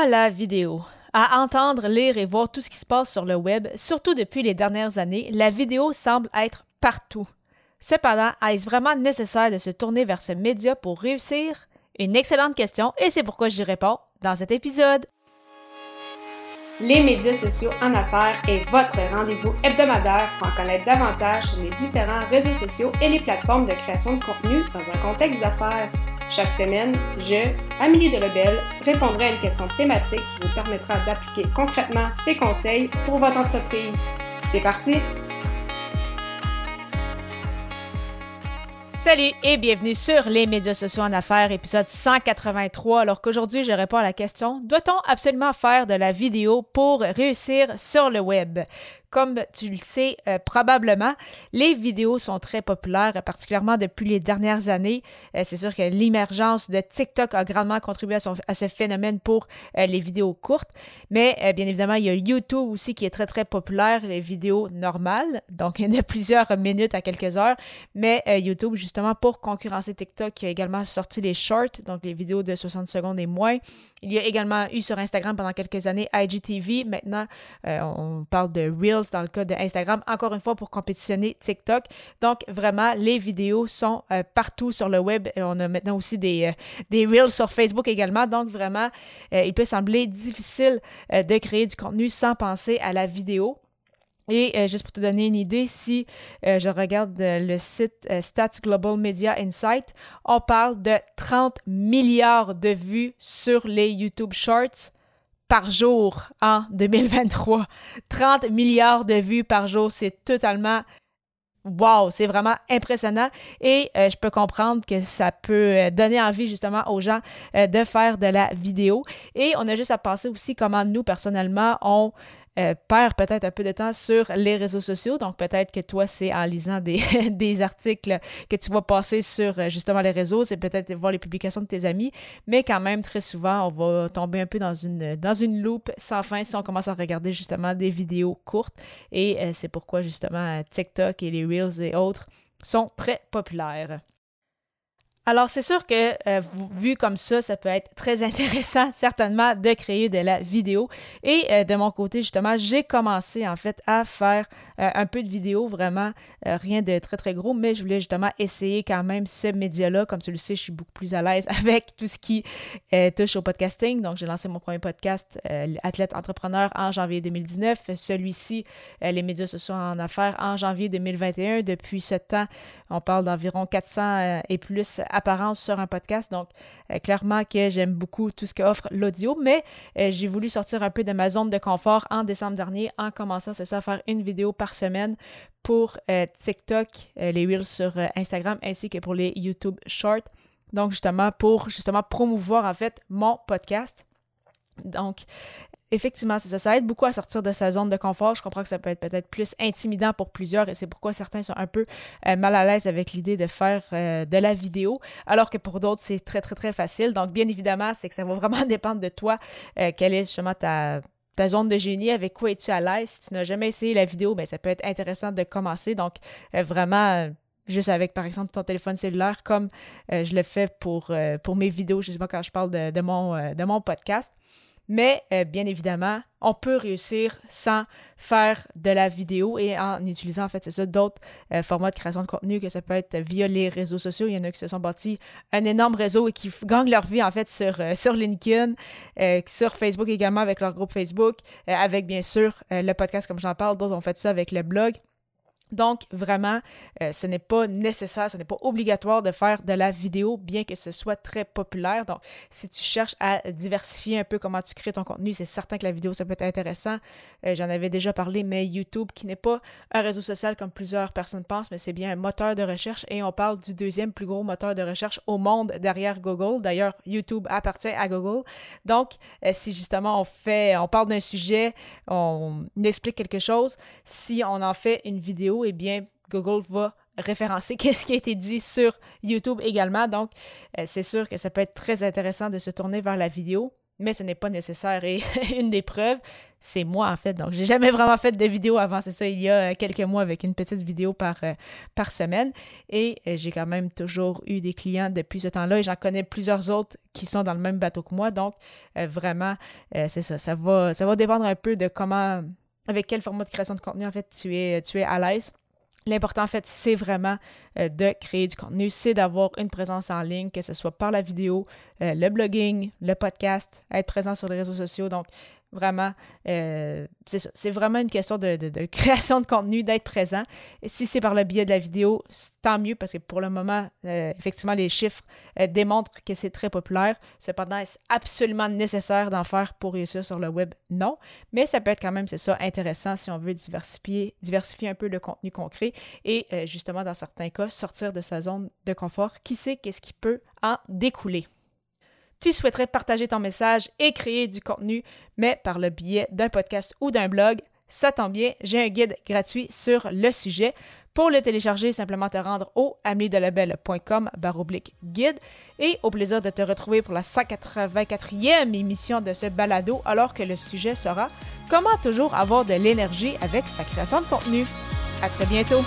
Ah, la vidéo. À entendre, lire et voir tout ce qui se passe sur le web, surtout depuis les dernières années, la vidéo semble être partout. Cependant, est-ce vraiment nécessaire de se tourner vers ce média pour réussir? Une excellente question et c'est pourquoi j'y réponds dans cet épisode. Les médias sociaux en affaires est votre rendez-vous hebdomadaire pour en connaître davantage sur les différents réseaux sociaux et les plateformes de création de contenu dans un contexte d'affaires. Chaque semaine, je, Amélie Delebel, répondrai à une question thématique qui vous permettra d'appliquer concrètement ces conseils pour votre entreprise. C'est parti! Salut et bienvenue sur les médias sociaux en affaires, épisode 183. Alors qu'aujourd'hui, je réponds à la question doit-on absolument faire de la vidéo pour réussir sur le web? Comme tu le sais euh, probablement, les vidéos sont très populaires, particulièrement depuis les dernières années. Euh, c'est sûr que l'émergence de TikTok a grandement contribué à, ce phénomène pour euh, les vidéos courtes. Mais bien évidemment, il y a YouTube aussi qui est très, très populaire, les vidéos normales. Donc, a plusieurs minutes à quelques heures. Mais YouTube, justement, pour concurrencer TikTok, qui a également sorti les shorts, donc les vidéos de 60 secondes et moins. Il y a également eu sur Instagram pendant quelques années IGTV. Maintenant, on parle de Dans le cas d'Instagram, encore une fois pour compétitionner TikTok. Donc vraiment, les vidéos sont euh, partout sur le web. Et on a maintenant aussi des, euh, des Reels sur Facebook également. Donc vraiment, euh, il peut sembler difficile de créer du contenu sans penser à la vidéo. Et juste pour te donner une idée, si je regarde le site Stats Global Media Insight, on parle de 30 milliards de vues sur les YouTube Shorts par jour en 2023. 30 milliards de vues par jour, c'est totalement Wow, c'est vraiment impressionnant et euh, je peux comprendre que ça peut euh, donner envie justement aux gens euh, de faire de la vidéo. Et on a juste à penser aussi comment nous, personnellement, on euh, perd peut-être un peu de temps sur les réseaux sociaux. Donc, peut-être que toi, c'est en lisant des, articles que tu vas passer sur euh, justement les réseaux, c'est peut-être voir les publications de tes amis, mais quand même, très souvent, on va tomber un peu dans une, dans une loupe sans fin si on commence à regarder justement des vidéos courtes. Et euh, c'est pourquoi justement TikTok et les Reels et autres sont très populaires. Alors, c'est sûr que euh, vu comme ça, ça peut être très intéressant, certainement, de créer de la vidéo. Et euh, de mon côté, justement, j'ai commencé en fait à faire euh, un peu de vidéo, vraiment rien de très très gros, mais je voulais justement essayer quand même ce média-là. Comme tu le sais, je suis beaucoup plus à l'aise avec tout ce qui touche au podcasting. Donc, j'ai lancé mon premier podcast, Athlète Entrepreneur, en janvier 2019. Celui-ci, les médias sociaux en affaires, en janvier 2021. Depuis ce temps, on parle d'environ 400 et plus apparence sur un podcast. Donc, euh, clairement que j'aime beaucoup tout ce qu'offre l'audio, mais euh, j'ai voulu sortir un peu de ma zone de confort en décembre dernier en commençant, c'est ça, à faire une vidéo par semaine pour euh, TikTok, les Reels sur Instagram ainsi que pour les YouTube Shorts. Donc, justement, pour justement promouvoir en fait mon podcast. Donc, effectivement, c'est ça. Ça aide beaucoup à sortir de sa zone de confort. Je comprends que ça peut être peut-être plus intimidant pour plusieurs et c'est pourquoi certains sont un peu euh, mal à l'aise avec l'idée de faire euh, de la vidéo, alors que pour d'autres, c'est très, très, très facile. Donc, bien évidemment, c'est que ça va vraiment dépendre de toi, euh, quelle est justement ta ta zone de génie, avec quoi es-tu à l'aise. Si tu n'as jamais essayé la vidéo, bien, ça peut être intéressant de commencer. Donc, vraiment, juste avec, par exemple, ton téléphone cellulaire, comme je le fais pour, pour mes vidéos, pas quand je parle de, de mon, de mon podcast. Mais euh, bien évidemment, on peut réussir sans faire de la vidéo et en utilisant, en fait, c'est ça, d'autres euh, formats de création de contenu, que ça peut être via les réseaux sociaux. Il y en a qui se sont bâtis un énorme réseau et qui gagnent leur vie, en fait, sur, euh, sur LinkedIn, sur Facebook également avec leur groupe Facebook, avec bien sûr le podcast, comme j'en parle. D'autres ont fait ça avec le blog. Donc, vraiment, euh, ce n'est pas nécessaire, ce n'est pas obligatoire de faire de la vidéo, bien que ce soit très populaire. Donc, si tu cherches à diversifier un peu comment tu crées ton contenu, c'est certain que la vidéo, ça peut être intéressant. Euh, j'en avais déjà parlé, mais YouTube, qui n'est pas un réseau social comme plusieurs personnes pensent, mais c'est bien un moteur de recherche et on parle du deuxième plus gros moteur de recherche au monde derrière Google. D'ailleurs, YouTube appartient à Google. Donc, euh, si justement on fait, on parle d'un sujet, on explique quelque chose, si on en fait une vidéo, eh bien, Google va référencer qu'est-ce qui a été dit sur YouTube également. Donc, euh, c'est sûr que ça peut être très intéressant de se tourner vers la vidéo, mais ce n'est pas nécessaire. Et une des preuves, c'est moi en fait. Donc, j'ai jamais vraiment fait de vidéo avant, c'est ça, il y a quelques mois avec une petite vidéo par, par semaine. Et j'ai quand même toujours eu des clients depuis ce temps-là et j'en connais plusieurs autres qui sont dans le même bateau que moi. Donc, vraiment, c'est ça, ça va, ça va dépendre un peu de comment, avec quel format de création de contenu en fait tu es, tu à l'aise. L'important, en fait, c'est vraiment euh, de créer du contenu, c'est d'avoir une présence en ligne, que ce soit par la vidéo, euh, le blogging, le podcast, être présent sur les réseaux sociaux. Donc, Vraiment, euh, c'est vraiment une question de, création de contenu, d'être présent. Si c'est par le biais de la vidéo, tant mieux parce que pour le moment, euh, effectivement, les chiffres euh, démontrent que c'est très populaire. Cependant, est-ce absolument nécessaire d'en faire pour réussir sur le web? Non. Mais ça peut être quand même, c'est ça, intéressant si on veut diversifier, diversifier un peu le contenu concret et justement, dans certains cas, sortir de sa zone de confort. Qui sait qu'est-ce qui peut en découler? Tu souhaiterais partager ton message et créer du contenu, mais par le biais d'un podcast ou d'un blog, ça tombe bien, j'ai un guide gratuit sur le sujet. Pour le télécharger, simplement te rendre au baroblique guide et au plaisir de te retrouver pour la 184e émission de ce balado alors que le sujet sera comment toujours avoir de l'énergie avec sa création de contenu. À très bientôt!